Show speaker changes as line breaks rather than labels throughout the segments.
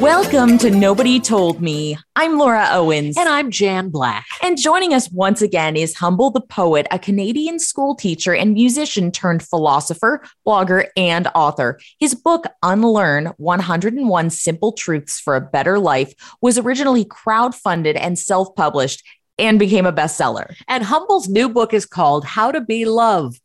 Welcome to Nobody Told Me. I'm Laura Owens.
And I'm Jan Black.
And joining us once again is Humble the Poet, a Canadian school teacher and musician turned philosopher, blogger, and author. His book, Unlearn 101 Simple Truths for a Better Life, was originally crowdfunded and self published and became a bestseller.
And Humble's new book is called How to Be Loved.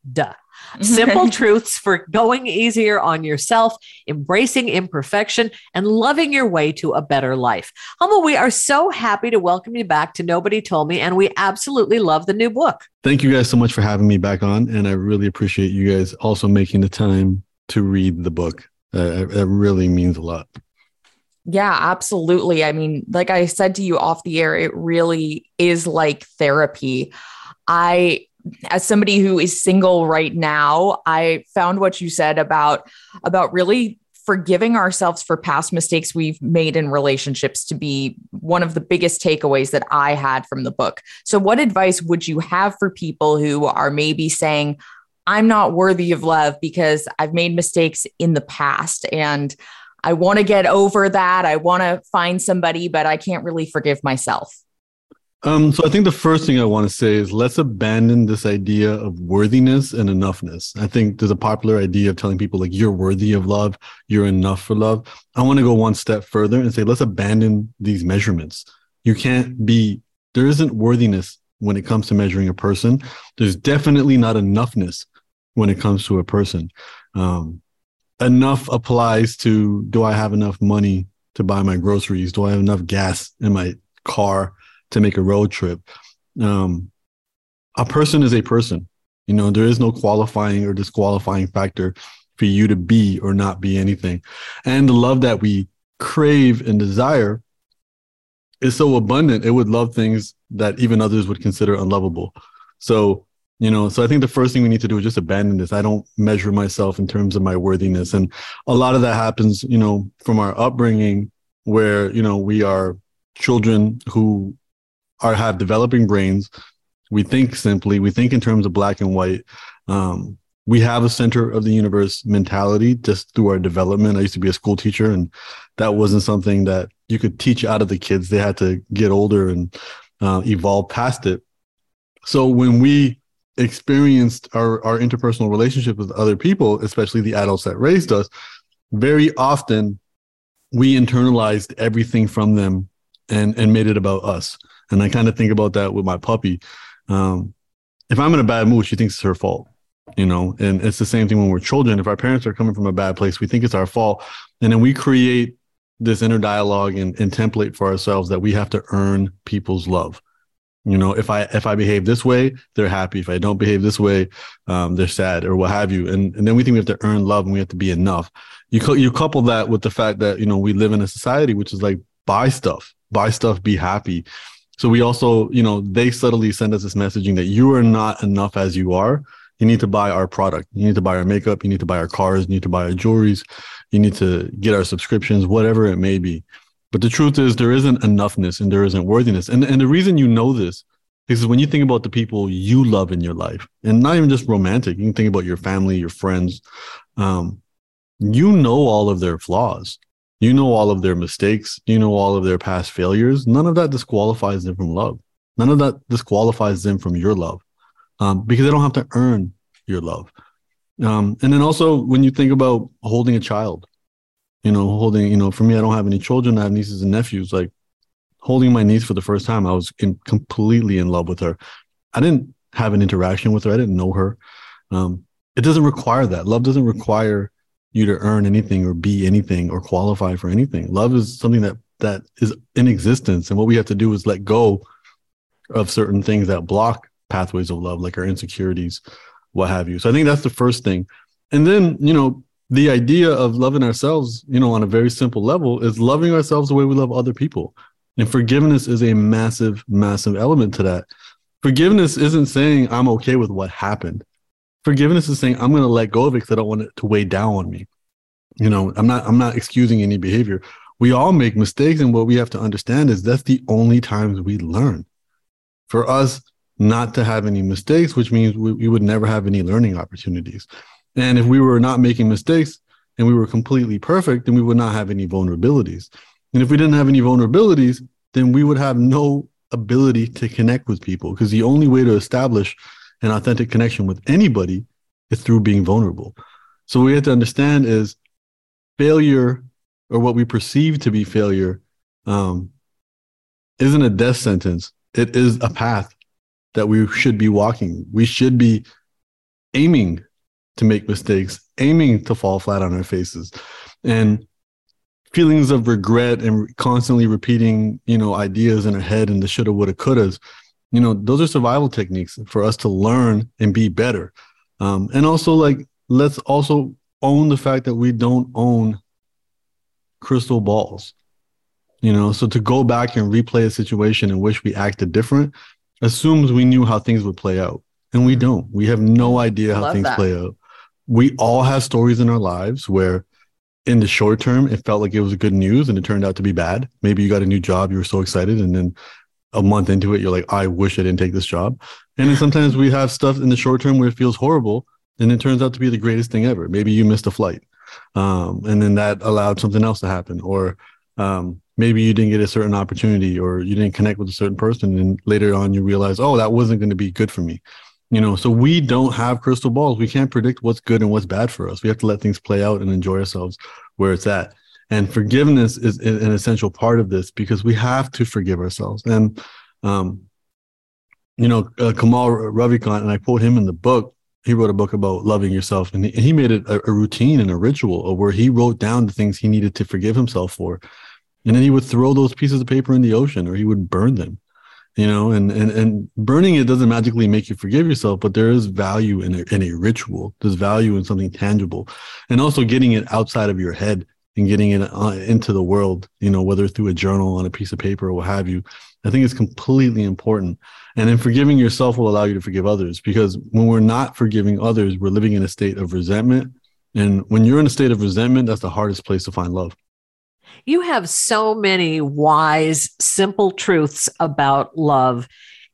Simple truths for going easier on yourself, embracing imperfection, and loving your way to a better life. Humble, we are so happy to welcome you back to Nobody Told Me, and we absolutely love the new book.
Thank you guys so much for having me back on. And I really appreciate you guys also making the time to read the book. Uh, it really means a lot.
Yeah, absolutely. I mean, like I said to you off the air, it really is like therapy. I as somebody who is single right now, I found what you said about about really forgiving ourselves for past mistakes we've made in relationships to be one of the biggest takeaways that I had from the book. So what advice would you have for people who are maybe saying I'm not worthy of love because I've made mistakes in the past and I want to get over that. I want to find somebody, but I can't really forgive myself.
Um, so I think the first thing I want to say is let's abandon this idea of worthiness and enoughness. I think there's a popular idea of telling people like you're worthy of love, you're enough for love. I want to go one step further and say let's abandon these measurements. You can't be there isn't worthiness when it comes to measuring a person. There's definitely not enoughness when it comes to a person. Um, enough applies to do I have enough money to buy my groceries? Do I have enough gas in my car to make a road trip? Um, a person is a person. You know, there is no qualifying or disqualifying factor for you to be or not be anything. And the love that we crave and desire is so abundant, it would love things that even others would consider unlovable. So you know so i think the first thing we need to do is just abandon this. I don't measure myself in terms of my worthiness. And a lot of that happens you know from our upbringing where you know we are children who are have developing brains. We think simply we think in terms of black and white. Um, we have a center of the universe mentality just through our development. I used to be a school teacher and that wasn't something that you could teach out of the kids. They had to get older and uh, evolve past it. So when we experienced our, our interpersonal relationship with other people, especially the adults that raised us, very often we internalized everything from them and and made it about us. And I kind of think about that with my puppy. Um, if I'm in a bad mood, she thinks it's her fault, you know. And it's the same thing when we're children. If our parents are coming from a bad place, we think it's our fault, and then we create this inner dialogue and, and template for ourselves that we have to earn people's love you know if i if i behave this way they're happy. If i don't behave this way um, they're sad or what have you. And and then we think we have to earn love and we have to be enough. You cu- you couple that with the fact that you know we live in a society which is like buy stuff buy stuff be happy. So we also you know they subtly send us this messaging that you are not enough as you are. You need to buy our product. You need to buy our makeup. You need to buy our cars. You need to buy our jewelries. You need to get our subscriptions whatever it may be but the truth is, there isn't enoughness and there isn't worthiness. And, and the reason you know this is when you think about the people you love in your life, and not even just romantic, you can think about your family, your friends. Um, you know all of their flaws. You know all of their mistakes. You know all of their past failures. None of that disqualifies them from love. None of that disqualifies them from your love um, because they don't have to earn your love. Um, and then also, when you think about holding a child, you know, holding, you know, for me, I don't have any children. I have nieces and nephews. Like holding my niece for the first time, I was in, completely in love with her. I didn't have an interaction with her. I didn't know her. Um, it doesn't require that. Love doesn't require you to earn anything or be anything or qualify for anything. Love is something that that is in existence, and what we have to do is let go of certain things that block pathways of love, like our insecurities, what have you. So I think that's the first thing. And then, you know, the idea of loving ourselves, you know, on a very simple level is loving ourselves the way we love other people. And forgiveness is a massive, massive element to that. Forgiveness isn't saying I'm okay with what happened. Forgiveness is saying I'm going to let go of it because I don't want it to weigh down on me. You know, I'm not I'm not excusing any behavior. We all make mistakes, and what we have to understand is that's the only times we learn. For us not to have any mistakes, which means we, we would never have any learning opportunities. And if we were not making mistakes and we were completely perfect, then we would not have any vulnerabilities. And if we didn't have any vulnerabilities, then we would have no ability to connect with people because the only way to establish an authentic connection with anybody is through being vulnerable. So what we have to understand is failure or what we perceive to be failure um, isn't a death sentence. It is a path that we should be walking. We should be aiming to make mistakes, aiming to fall flat on our faces. And feelings of regret and constantly repeating, you know, ideas in our head and the shoulda, woulda, couldas, you know, those are survival techniques for us to learn and be better. Um, and also, like, let's also own the fact that we don't own crystal balls. You know, so to go back and replay a situation in which we acted different assumes we knew how things would play out. And we don't. We have no idea how
Love
things
that.
play out. We all have stories in our lives where in the short term it felt like it was good news and it turned out to be bad. Maybe you got a new job, you were so excited, and then a month into it, you're like, I wish I didn't take this job. And then sometimes we have stuff in the short term where it feels horrible and it turns out to be the greatest thing ever. Maybe you missed a flight. Um, and then that allowed something else to happen. Or um, maybe you didn't get a certain opportunity or you didn't connect with a certain person. And later on you realize, oh, that wasn't going to be good for me. You know, so we don't have crystal balls. We can't predict what's good and what's bad for us. We have to let things play out and enjoy ourselves where it's at. And forgiveness is an essential part of this because we have to forgive ourselves. And, um, you know, uh, Kamal Ravikant, and I quote him in the book, he wrote a book about loving yourself and he, made it a, a routine and a ritual of where he wrote down the things he needed to forgive himself for. And then he would throw those pieces of paper in the ocean or he would burn them you know and and and burning it doesn't magically make you forgive yourself but there is value in a, in a ritual. There's value in something tangible. And also getting it outside of your head and getting it uh, into the world you know whether through a journal on a piece of paper or what have you i think it's completely important. And then forgiving yourself will allow you to forgive others because when we're not forgiving others we're living in a state of resentment. And when you're in a state of resentment that's the hardest place to find love
You have so many wise, simple truths about love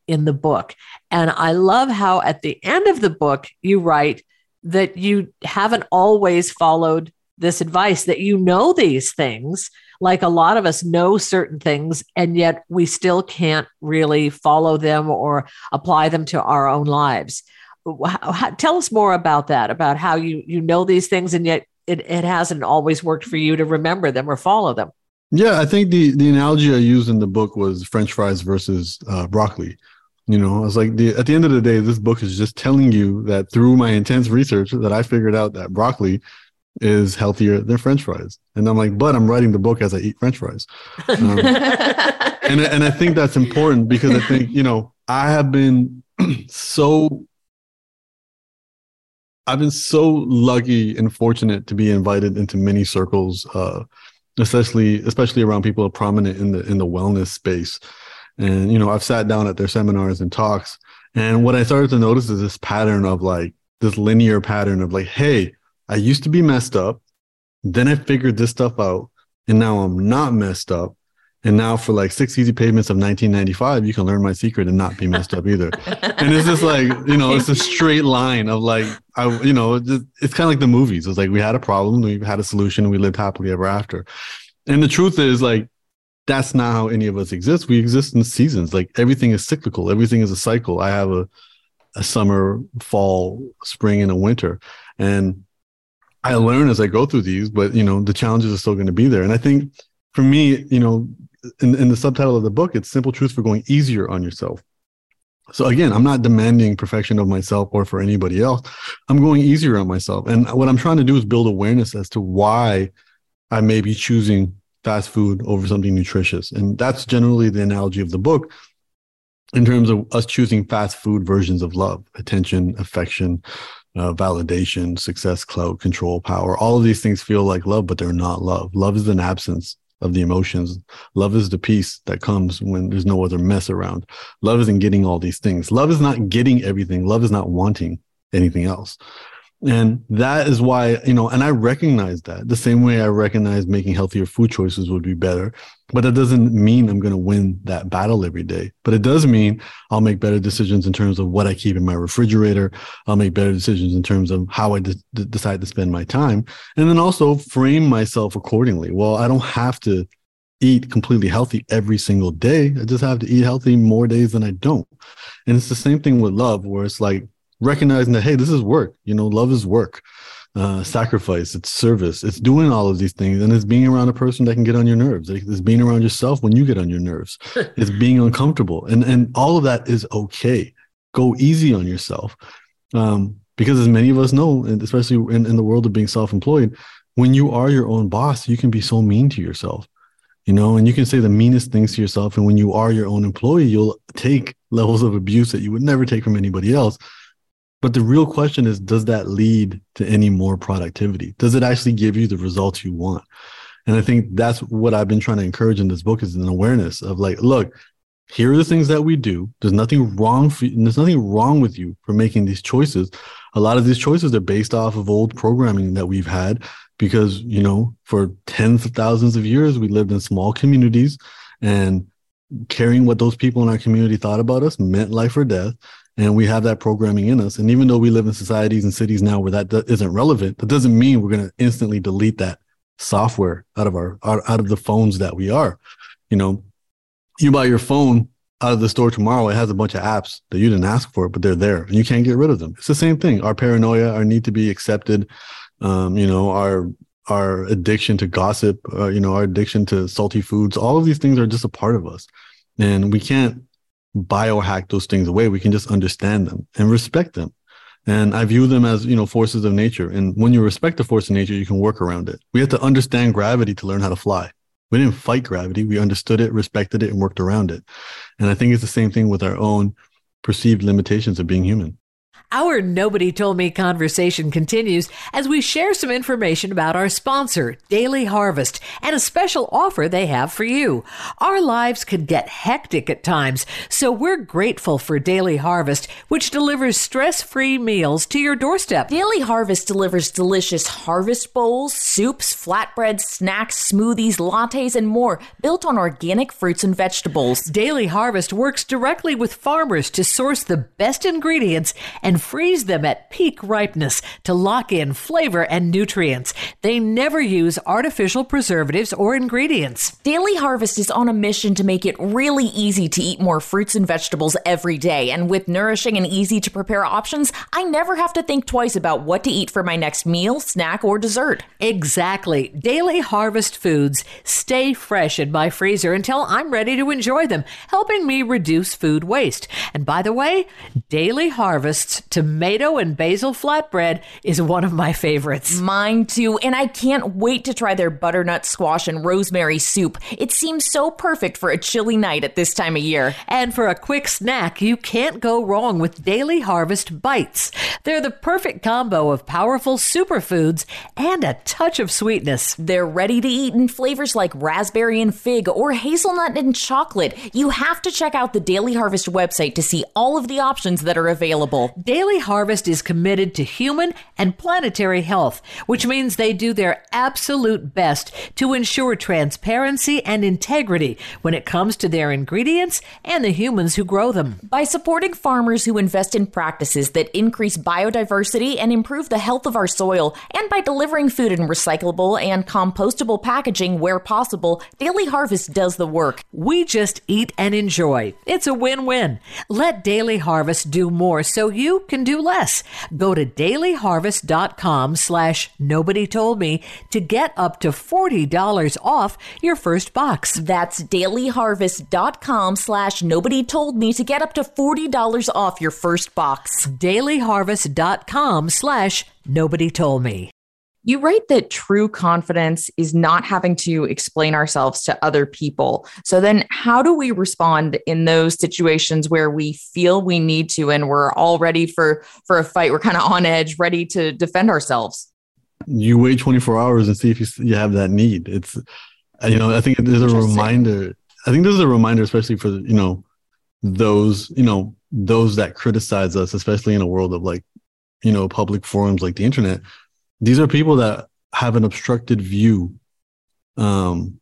in the book. And I love how at the end of the book, you write that you haven't always followed this advice, that you know these things. Like a lot of us know certain things, and yet we still can't really follow them or apply them to our own lives. How- how- tell us more about that, about how you, you know these things, and yet it, it hasn't always worked for you to remember them or follow them.
Yeah, I think the the analogy I used in the book was French fries versus uh, broccoli. You know, I was like, the, at the end of the day, this book is just telling you that through my intense research, that I figured out that broccoli is healthier than French fries. And I'm like, but I'm writing the book as I eat French fries. Um, and and I think that's important because I think you know I have been so I've been so lucky and fortunate to be invited into many circles, uh, especially especially around people prominent in the in the wellness space. And you know, I've sat down at their seminars and talks, and what I started to notice is this pattern of like this linear pattern of like, hey, I used to be messed up, then I figured this stuff out, and now I'm not messed up. And now for like six easy payments of 1995, you can learn my secret and not be messed up either. And it's just like, you know, it's a straight line of like, I, you know, it's, it's kind of like the movies. It's like we had a problem, we had a solution, and we lived happily ever after. And the truth is like, that's not how any of us exist. We exist in seasons. Like everything is cyclical. Everything is a cycle. I have a, a summer, fall, spring, and a winter. And I learn as I go through these, but you know, the challenges are still going to be there. And I think for me, you know, in, in the subtitle of the book, it's simple truths for going easier on yourself. So again, I'm not demanding perfection of myself or for anybody else. I'm going easier on myself. And what I'm trying to do is build awareness as to why I may be choosing fast food over something nutritious. And that's generally the analogy of the book. in terms of us choosing fast food versions of love, attention, affection, uh, validation, success, clout, control, power. All of these things feel like love, but they're not love. Love is an absence of the emotions. Love is the peace that comes when there's no other mess around. Love isn't getting all these things. Love is not getting everything. Love is not wanting anything else. And that is why, you know, and I recognize that the same way I recognize making healthier food choices would be better. But that doesn't mean I'm going to win that battle every day. But it does mean I'll make better decisions in terms of what I keep in my refrigerator. I'll make better decisions in terms of how I de- decide to spend my time. And then also frame myself accordingly. Well, I don't have to eat completely healthy every single day. I just have to eat healthy more days than I don't. And it's the same thing with love, where it's like, recognizing that hey this is work you know love is work uh, sacrifice it's service it's doing all of these things and it's being around a person that can get on your nerves it's being around yourself when you get on your nerves it's being uncomfortable and and all of that is okay. Go easy on yourself um, because as many of us know and especially in, in the world of being self-employed when you are your own boss you can be so mean to yourself you know and you can say the meanest things to yourself and when you are your own employee you'll take levels of abuse that you would never take from anybody else but the real question is, does that lead to any more productivity? Does it actually give you the results you want? And I think that's what I've been trying to encourage in this book is an awareness of like, look, here are the things that we do. There's nothing wrong for there's nothing wrong with you for making these choices. A lot of these choices are based off of old programming that we've had because, you know, for tens of thousands of years we lived in small communities and caring what those people in our community thought about us meant life or death and we have that programming in us. And even though we live in societies and cities now where that isn't relevant, that doesn't mean we're going to instantly delete that software out of our out of the phones that we are. You know, you buy your phone out of the store tomorrow, it has a bunch of apps that you didn't ask for, but they're there and you can't get rid of them. It's the same thing. Our paranoia, our need to be accepted, um, you know, our our addiction to gossip, uh, you know, our addiction to salty foods, all of these things are just a part of us. And we can't biohack those things away. We can just understand them and respect them. And I view them as, you know, forces of nature. And when you respect the force of nature, you can work around it. We have to understand gravity to learn how to fly. We didn't fight gravity. We understood it, respected it, and worked around it. And I think it's the same thing with our own perceived limitations of being human.
Our Nobody Told Me conversation continues as we share some information about our sponsor, Daily Harvest, and a special offer they have for you. Our lives could get hectic at times, so we're grateful for Daily Harvest, which delivers stress free meals to your doorstep.
Daily Harvest delivers delicious harvest bowls, soups, flatbreads, snacks, smoothies, lattes, and more built on organic fruits and vegetables.
Daily Harvest works directly with farmers to source the best ingredients and freeze them at peak ripeness to lock in flavor and nutrients. They never use artificial preservatives or ingredients.
Daily Harvest is on a mission to make it really easy to eat more fruits and vegetables every day. And with nourishing and easy to prepare options, I never have to think twice about what to eat for my next meal, snack, or dessert.
Exactly. Daily Harvest foods stay fresh in my freezer until I'm ready to enjoy them, helping me reduce food waste. And by the way, Daily Harvest's tomato and basil flatbread is one of my favorites.
Mine too, and I can't wait to try their butternut squash and rosemary soup. It seems so perfect for a chilly night at this time of year.
And for a quick snack, you can't go wrong with Daily Harvest Bites. They're the perfect combo of powerful superfoods and a touch of sweetness.
They're ready to eat in flavors like raspberry and fig or hazelnut and chocolate. You have to check out the Daily Harvest website to see all of the options that are available.
Daily Harvest is committed to human and planetary health, which means they do their absolute best to ensure transparency and integrity when it comes to their ingredients and the humans who grow them.
By supporting farmers who invest in practices that increase biodiversity and improve the health of our soil, and by delivering food in recyclable and compostable packaging where possible, Daily Harvest does the work.
We just eat and enjoy. It's a win win. Let Daily Harvest do more so you can do less. Go to dailyharvest.com slash nobody told me to get up to $40 off your first box.
That's dailyharvest.com slash nobody told me to get up to $40 off your first box.
dailyharvest.com slash nobody told me.
You write that true confidence is not having to explain ourselves to other people. So then how do we respond in those situations where we feel we need to and we're all ready for for a fight, we're kind of on edge, ready to defend ourselves?
You wait 24 hours and see if you, you have that need. It's you know, I think there's a reminder. I think this is a reminder especially for you know those, you know, those that criticize us, especially in a world of like, you know, public forums like the internet, these are people that have an obstructed view um,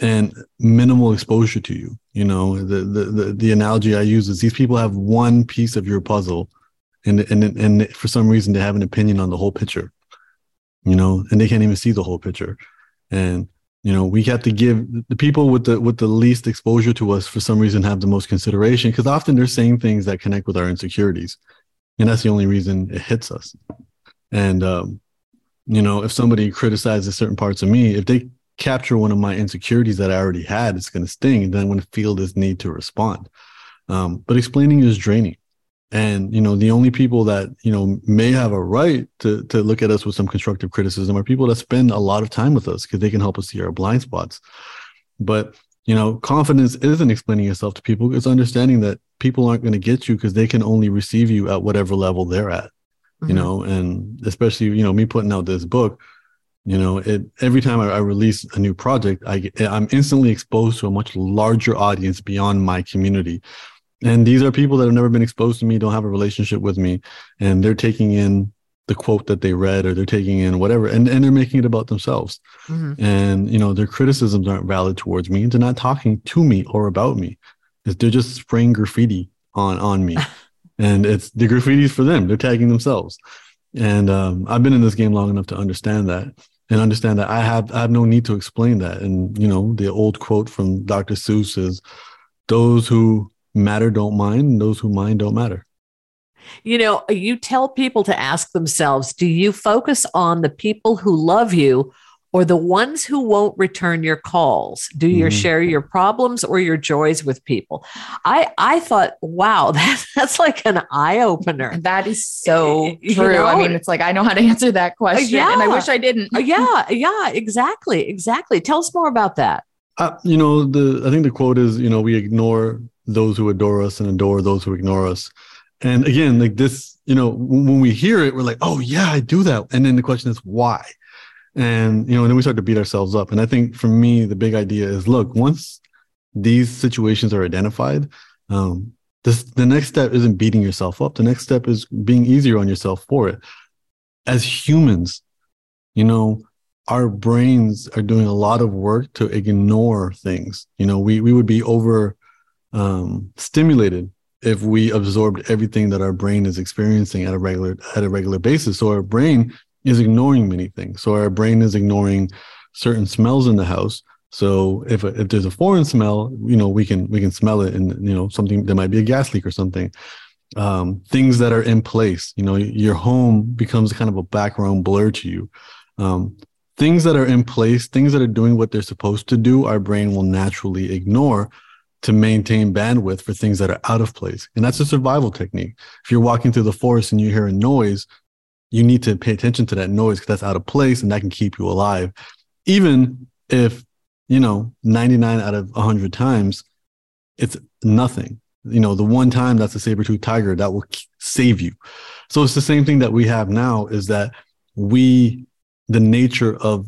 and minimal exposure to you. You know, the, the, the, the analogy I use is these people have one piece of your puzzle and, and, and for some reason they have an opinion on the whole picture, you know, and they can't even see the whole picture. And you know we have to give the people with the with the least exposure to us for some reason have the most consideration because often they're saying things that connect with our insecurities and that's the only reason it hits us and um, you know if somebody criticizes certain parts of me if they capture one of my insecurities that i already had it's going to sting and then i'm going to feel this need to respond. Um, but explaining is draining. And you know the only people that you know may have a right to to look at us with some constructive criticism are people that spend a lot of time with us because they can help us see our blind spots. But you know confidence isn't explaining yourself to people it's understanding that people aren't going to get you because they can only receive you at whatever level they're at mm-hmm. you know and especially you know me putting out this book you know it every time I, I release a new project i i'm instantly exposed to a much larger audience beyond my community and these are people that have never been exposed to me, don't have a relationship with me, and they're taking in the quote that they read or they're taking in whatever and, and they're making it about themselves. Mm-hmm. And you know, their criticisms aren't valid towards me. They're not talking to me or about me. They're just spraying graffiti on on me. and it's the graffiti's for them. They're tagging themselves. And um, I've been in this game long enough to understand that and understand that I have I have no need to explain that. And you know, the old quote from Dr. Seuss is those who matter don't mind, and those who mind don't matter.
You know, you tell people to ask themselves do you focus on the people who love you or the ones who won't return your calls? Do you mm. share your problems or your joys with people? I I thought, wow, that, that's like an eye opener.
That is so you true. Know? I mean, it's like I know how to answer that question, yeah. and I wish I didn't.
yeah, yeah, exactly, exactly. Tell us more about that.
Uh, you know, the I think the quote is, you know, we ignore those who adore us and adore those who ignore us. And again, like this, you know, when we hear it, we're like, oh yeah, I do that. And then the question is why? And you know, and then we start to beat ourselves up. And I think for me, the big idea is look, once these situations are identified, um, this the next step isn't beating yourself up. The next step is being easier on yourself for it. As humans, you know, our brains are doing a lot of work to ignore things. You know, we we would be over um, stimulated if we absorbed everything that our brain is experiencing at a regular at a regular basis. So our brain is ignoring many things. So our brain is ignoring certain smells in the house. So if if there's a foreign smell, you know, we can we can smell it, and you know, something there might be a gas leak or something. Um, things that are in place, you know, your home becomes kind of a background blur to you. Um, things that are in place, things that are doing what they're supposed to do, our brain will naturally ignore to maintain bandwidth for things that are out of place. And that's a survival technique. If you're walking through the forest and you hear a noise, you need to pay attention to that noise because that's out of place and that can keep you alive. Even if, you know, 99 out of 100 times, it's nothing. You know, the one time that's a saber tooth tiger that will save you. So it's the same thing that we have now is that we, the nature of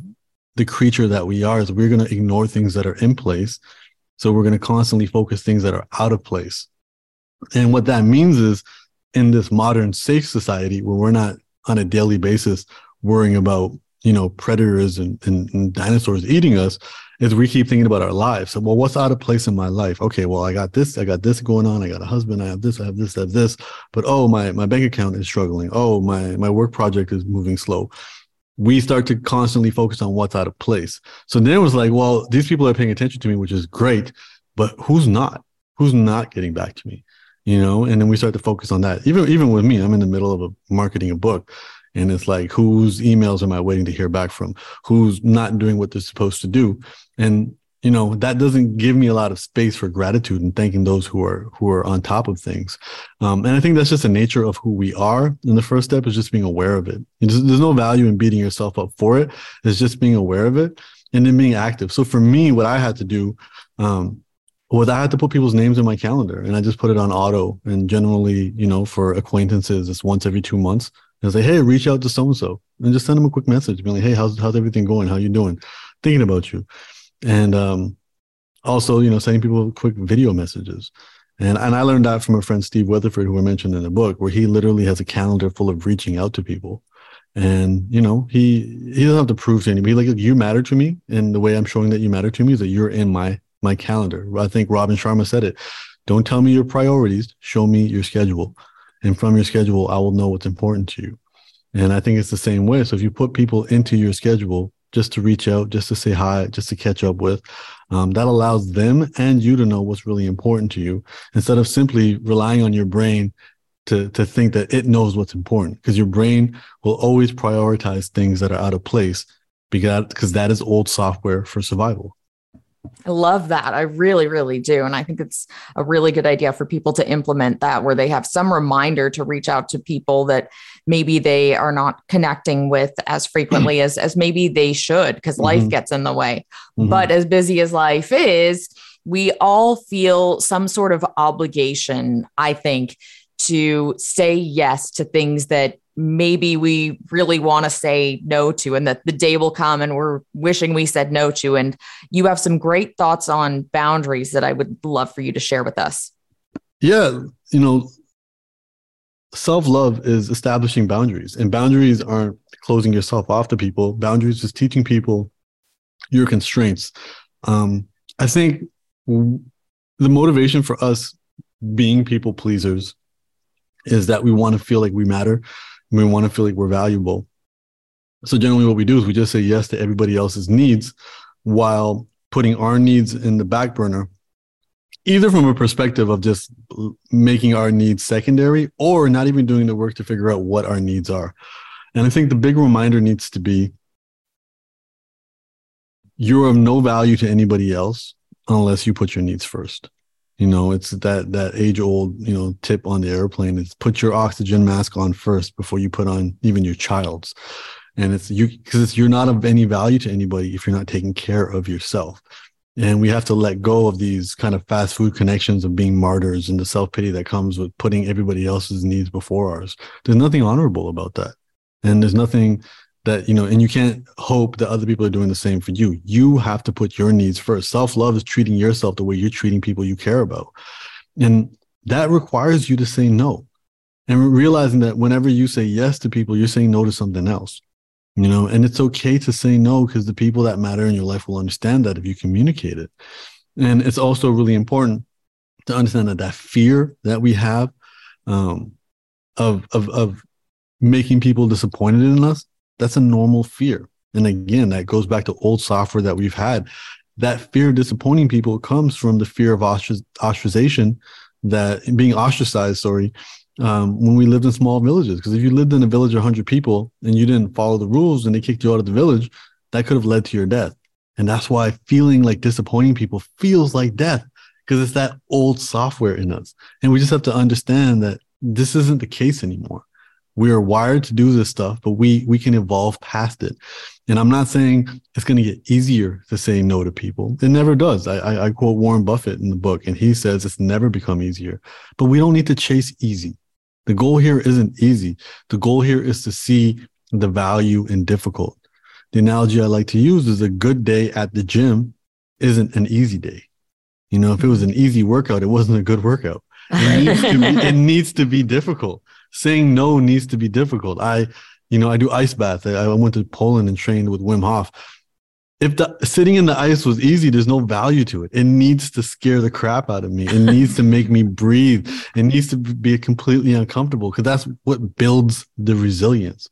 the creature that we are is we're going to ignore things that are in place so we're going to constantly focus things that are out of place. And what that means is in this modern safe society where we're not on a daily basis worrying about, you know, predators and, and, and dinosaurs eating us, is we keep thinking about our lives. So, well, what's out of place in my life? Okay, well, I got this, I got this going on. I got a husband, I have this, I have this, I have this. But oh, my my bank account is struggling. Oh, my my work project is moving slow we start to constantly focus on what's out of place. So then it was like, well, these people are paying attention to me, which is great, but who's not? Who's not getting back to me? You know, and then we start to focus on that. Even even with me, I'm in the middle of a marketing a book. And it's like, whose emails am I waiting to hear back from? Who's not doing what they're supposed to do? And you know that doesn't give me a lot of space for gratitude and thanking those who are who are on top of things um, and i think that's just the nature of who we are and the first step is just being aware of it there's, there's no value in beating yourself up for it it's just being aware of it and then being active so for me what i had to do um, was i had to put people's names in my calendar and i just put it on auto. And generally you know for acquaintances it's once every two months. And say hey reach out to so and so and just send them a quick message being like hey how's, how's everything going? How you doing? Thinking about you. And um, also you know sending people quick video messages. And and I learned that from a friend Steve Weatherford who I mentioned in the book where he literally has a calendar full of reaching out to people. And you know he he doesn't have to prove to anybody. Like you matter to me and the way I'm showing that you matter to me is that you're in my my calendar. I think Robin Sharma said it. Don't tell me your priorities. Show me your schedule. And from your schedule I will know what's important to you. And I think it's the same way. So if you put people into your schedule just to reach out, just to say hi, just to catch up with. Um, that allows them and you to know what's really important to you instead of simply relying on your brain to, to think that it knows what's important. Because your brain will always prioritize things that are out of place because, because that is old software for survival.
I love that. I really, really do. And I think it's a really good idea for people to implement that where they have some reminder to reach out to people that maybe they are not connecting with as frequently as, as maybe they should because mm-hmm. life gets in the way. Mm-hmm. But as busy as life is, we all feel some sort of obligation, I think, to say yes to things that maybe we really want to say no to and that the day will come and we're wishing we said no to and you have some great thoughts on boundaries that I would love for you to share with us.
Yeah, you know, self-love is establishing boundaries and boundaries aren't closing yourself off to people. Boundaries is teaching people your constraints. Um, I think the motivation for us being people pleasers is that we want to feel like we matter we want to feel like we're valuable. So generally what we do is we just say yes to everybody else's needs while putting our needs in the back burner, either from a perspective of just making our needs secondary or not even doing the work to figure out what our needs are. And I think the big reminder needs to be you're of no value to anybody else unless you put your needs first. You know, it's that that age old, you know, tip on the airplane is put your oxygen mask on first before you put on even your child's. And it's you because you're not of any value to anybody if you're not taking care of yourself. And we have to let go of these kind of fast food connections of being martyrs and the self pity that comes with putting everybody else's needs before ours. There's nothing honorable about that. And there's nothing that you know and you can't hope that other people are doing the same for you. You have to put your needs first. Self-love is treating yourself the way you're treating people you care about. And that requires you to say no. And realizing that whenever you say yes to people you're saying no to something else you know? And it's okay to say no because the people that matter in your life will understand that if you communicate it. And it's also really important to understand that that fear that we have um, of of of making people disappointed in us that's a normal fear. And again, that goes back to old software that we've had. That fear of disappointing people comes from the fear of ostracization, that being ostracized, sorry, um, when we lived in small villages. Because if you lived in a village of 100 people and you didn't follow the rules and they kicked you out of the village, that could have led to your death. And that's why feeling like disappointing people feels like death because it's that old software in us. And we just have to understand that this isn't the case anymore we are wired to do this stuff but we we can evolve past it. And i'm not saying it's going to get easier to say no to people. It never does. I, I, I quote warren buffett in the book and he says it's never become easier. But we don't need to chase easy. The goal here isn't easy. The goal here is to see the value in difficult. The analogy i like to use is a good day at the gym isn't an easy day. You know if it was an easy workout it wasn't a good workout. It needs to be, it needs to be difficult saying no needs to be difficult. I, you know, I do ice bath. I, I went to Poland and trained with Wim Hof. If the sitting in the ice was easy, there's no value to it. It needs to scare the crap out of me. It needs to make me breathe. It needs to be completely uncomfortable because that's what builds the resilience.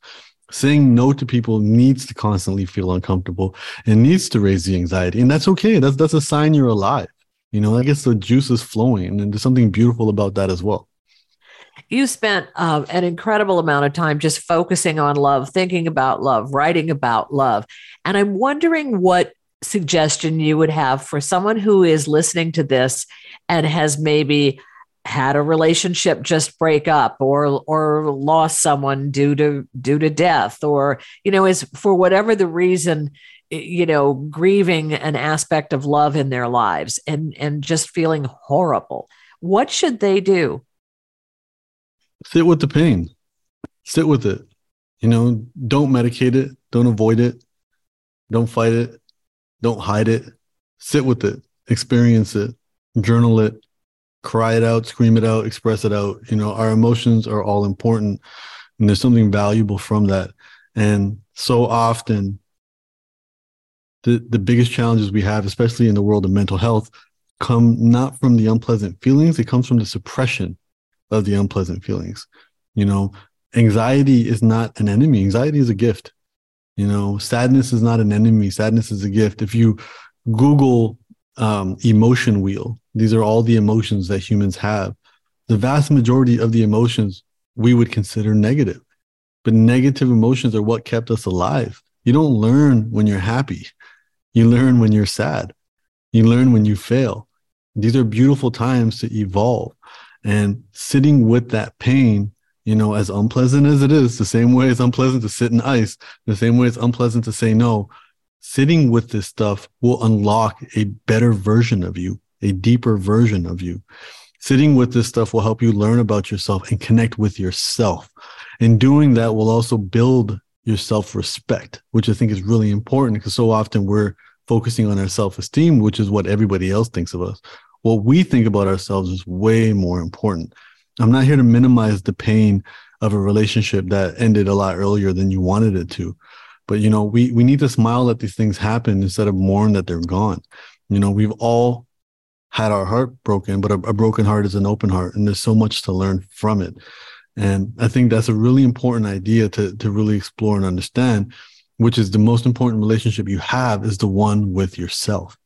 Saying no to people needs to constantly feel uncomfortable and needs to raise the anxiety. And that's okay. That's that's a sign you're alive. You know, I guess the juice is flowing and there's something beautiful about that as well
you spent uh, an incredible amount of time just focusing on love, thinking about love, writing about love. And I'm wondering what suggestion you would have for someone who is listening to this and has maybe had a relationship just break up or or lost someone due to due to death or you know is for whatever the reason you know grieving an aspect of love in their lives and and just feeling horrible what should they do
sit with the pain. Sit with it. You know don't medicate it. Don't avoid it. Don't fight it. Don't hide it. Sit with it. Experience it. Journal it. Cry it out, scream it out, express it out. You know, our emotions are all important and there's something valuable from that. And so often the, the biggest challenges we have, especially in the world of mental health, come not from the unpleasant feelings, it comes from the suppression of the unpleasant feelings. You know, anxiety is not an enemy, anxiety is a gift. You know, sadness is not an enemy, sadness is a gift. If you Google um, emotion wheel. These are all the emotions that humans have. The vast majority of the emotions we would consider negative, but negative emotions are what kept us alive. You don't learn when you're happy. You learn when you're sad. You learn when you fail. These are beautiful times to evolve. And sitting with that pain, you know, as unpleasant as it is, the same way it's unpleasant to sit in ice, the same way it's unpleasant to say no, sitting with this stuff will unlock a better version of you, a deeper version of you. Sitting with this stuff will help you learn about yourself and connect with yourself. And doing that will also build your self respect, which I think is really important because so often we're focusing on our self esteem, which is what everybody else thinks of us. What we think about ourselves is way more important. I'm not here to minimize the pain of a relationship that ended a lot earlier than you wanted it to. But you know, we we need to smile that these things happen instead of mourn that they're gone. You know, we've all had our heart broken, but a, a broken heart is an open heart, and there's so much to learn from it. And I think that's a really important idea to to really explore and understand, which is the most important relationship you have is the one with yourself.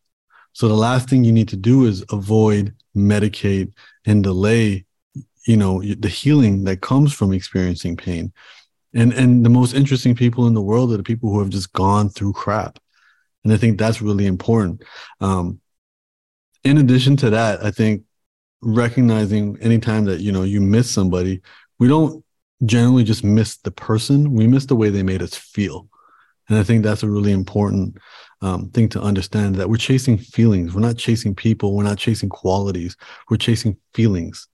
So the last thing you need to do is avoid, medicate, and delay, you know, the healing that comes from experiencing pain. And and the most interesting people in the world are the people who have just gone through crap. And i think that's really important. Um, in addition to that i think recognizing anytime that you know you miss somebody we don't generally just miss the person. We miss the way they made us feel. And i think that's a really important um, thing to understand that we're chasing feelings we're not chasing people we're not chasing qualities we're chasing feelings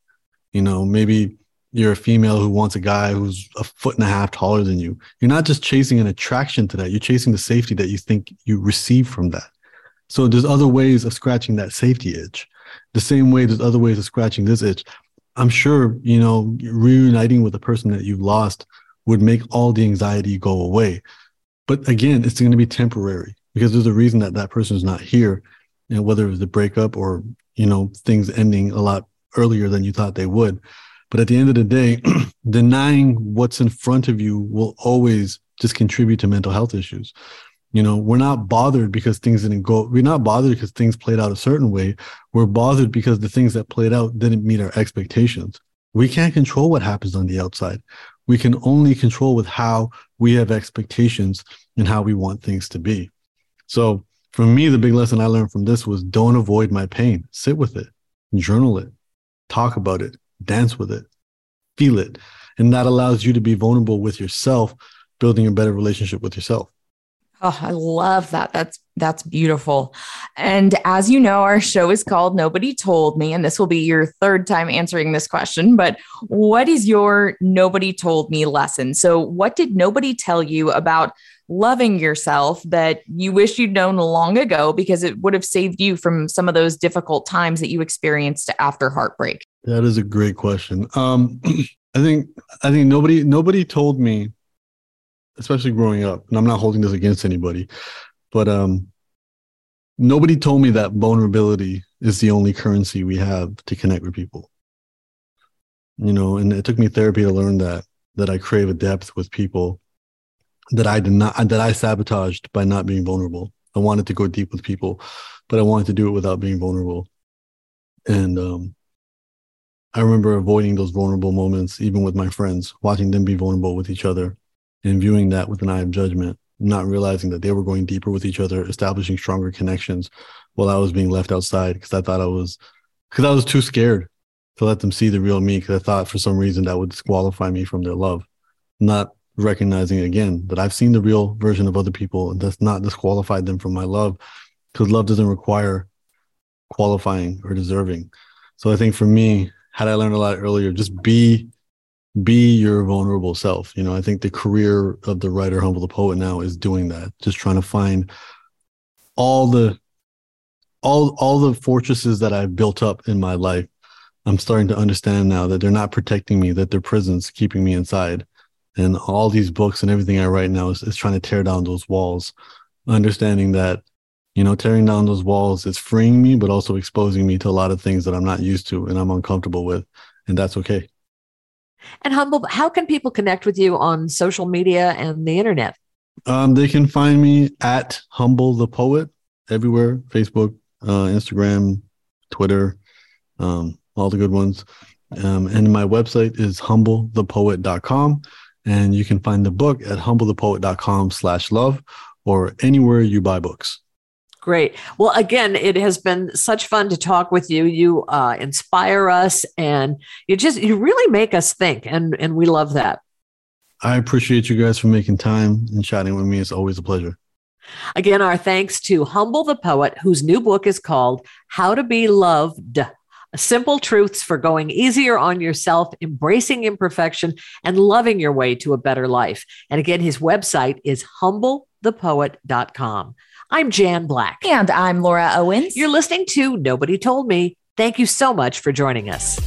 you know maybe you're a female who wants a guy who's a foot and a half taller than you. You're not just chasing an attraction to that, you're chasing the safety that you think you receive from that. So there's other ways of scratching that safety itch. The same way there's other ways of scratching this itch. I'm sure, you know, reuniting with a person that you've lost would make all the anxiety go away. But again, it's going to be temporary because there's a reason that that person is not here. Know, whether it was the breakup or, you know, things ending a lot earlier than you thought they would but at the end of the day, denying what's in front of you will always just contribute to mental health issues. You know, we're not bothered because things didn't go, we're not bothered because things played out a certain way. We're bothered because the things that played out didn't meet our expectations. We can't control what happens on the outside. We can only control with how we have expectations and how we want things to be. So for me, the big lesson I learned from this was don't avoid my pain. Sit with it, journal it, talk about it, dance with it, feel it. And that allows you to be vulnerable with yourself, building a better relationship with yourself.
Oh, I love that. That's that's beautiful. And as you know, our show is called Nobody Told Me, and this will be your third time answering this question. But what is your nobody told me lesson? So, what did nobody tell you about loving yourself that you wish you'd known long ago because it would have saved you from some of those difficult times that you experienced after heartbreak?
That is a great question. Um, I think I think nobody nobody told me, especially growing up, and I'm not holding this against anybody, but um, nobody told me that vulnerability is the only currency we have to connect with people. You know, and it took me therapy to learn that that I crave a depth with people that I did not that I sabotaged by not being vulnerable. I wanted to go deep with people, but I wanted to do it without being vulnerable. And um, I remember avoiding those vulnerable moments, even with my friends, watching them be vulnerable with each other and viewing that with an eye of judgment not realizing that they were going deeper with each other, establishing stronger connections while I was being left outside because I thought I was, because I was too scared to let them see the real me because I thought for some reason that would disqualify me from their love. Not recognizing again that I've seen the real version of other people and that's not disqualified them from my love because love doesn't require qualifying or deserving. So I think for me, had I learned a lot earlier, just be be your vulnerable self. You know, I think the career of the writer Humble the Poet now is doing that, just trying to find all the all all the fortresses that I've built up in my life. I'm starting to understand now that they're not protecting me, that they're prisons keeping me inside. And all these books and everything I write now is, is trying to tear down those walls, understanding that you know, tearing down those walls is freeing me, but also exposing me to a lot of things that I'm not used to and I'm uncomfortable with. And that's okay.
And Humble, how can people connect with you on social media and the internet?
Um, they can find me at Humble the Poet everywhere Facebook, uh, Instagram, Twitter, um, all the good ones. Um, and my website is humblethepoet.com. And you can find the book at humblethepoet.com slash love or anywhere you buy books.
Great. Well, again, it has been such fun to talk with you. You uh, inspire us, and you just you really make us think, and and we love that.
I appreciate you guys for making time and chatting with me. It's always a pleasure.
Again, our thanks to Humble the Poet, whose new book is called How to Be Loved Simple Truths for Going Easier on Yourself, Embracing Imperfection, and Loving Your Way to a Better Life. And again, his website is humblethepoet.com. I'm Jan Black.
And I'm Laura Owens.
You're listening to Nobody Told Me. Thank you so much for joining us.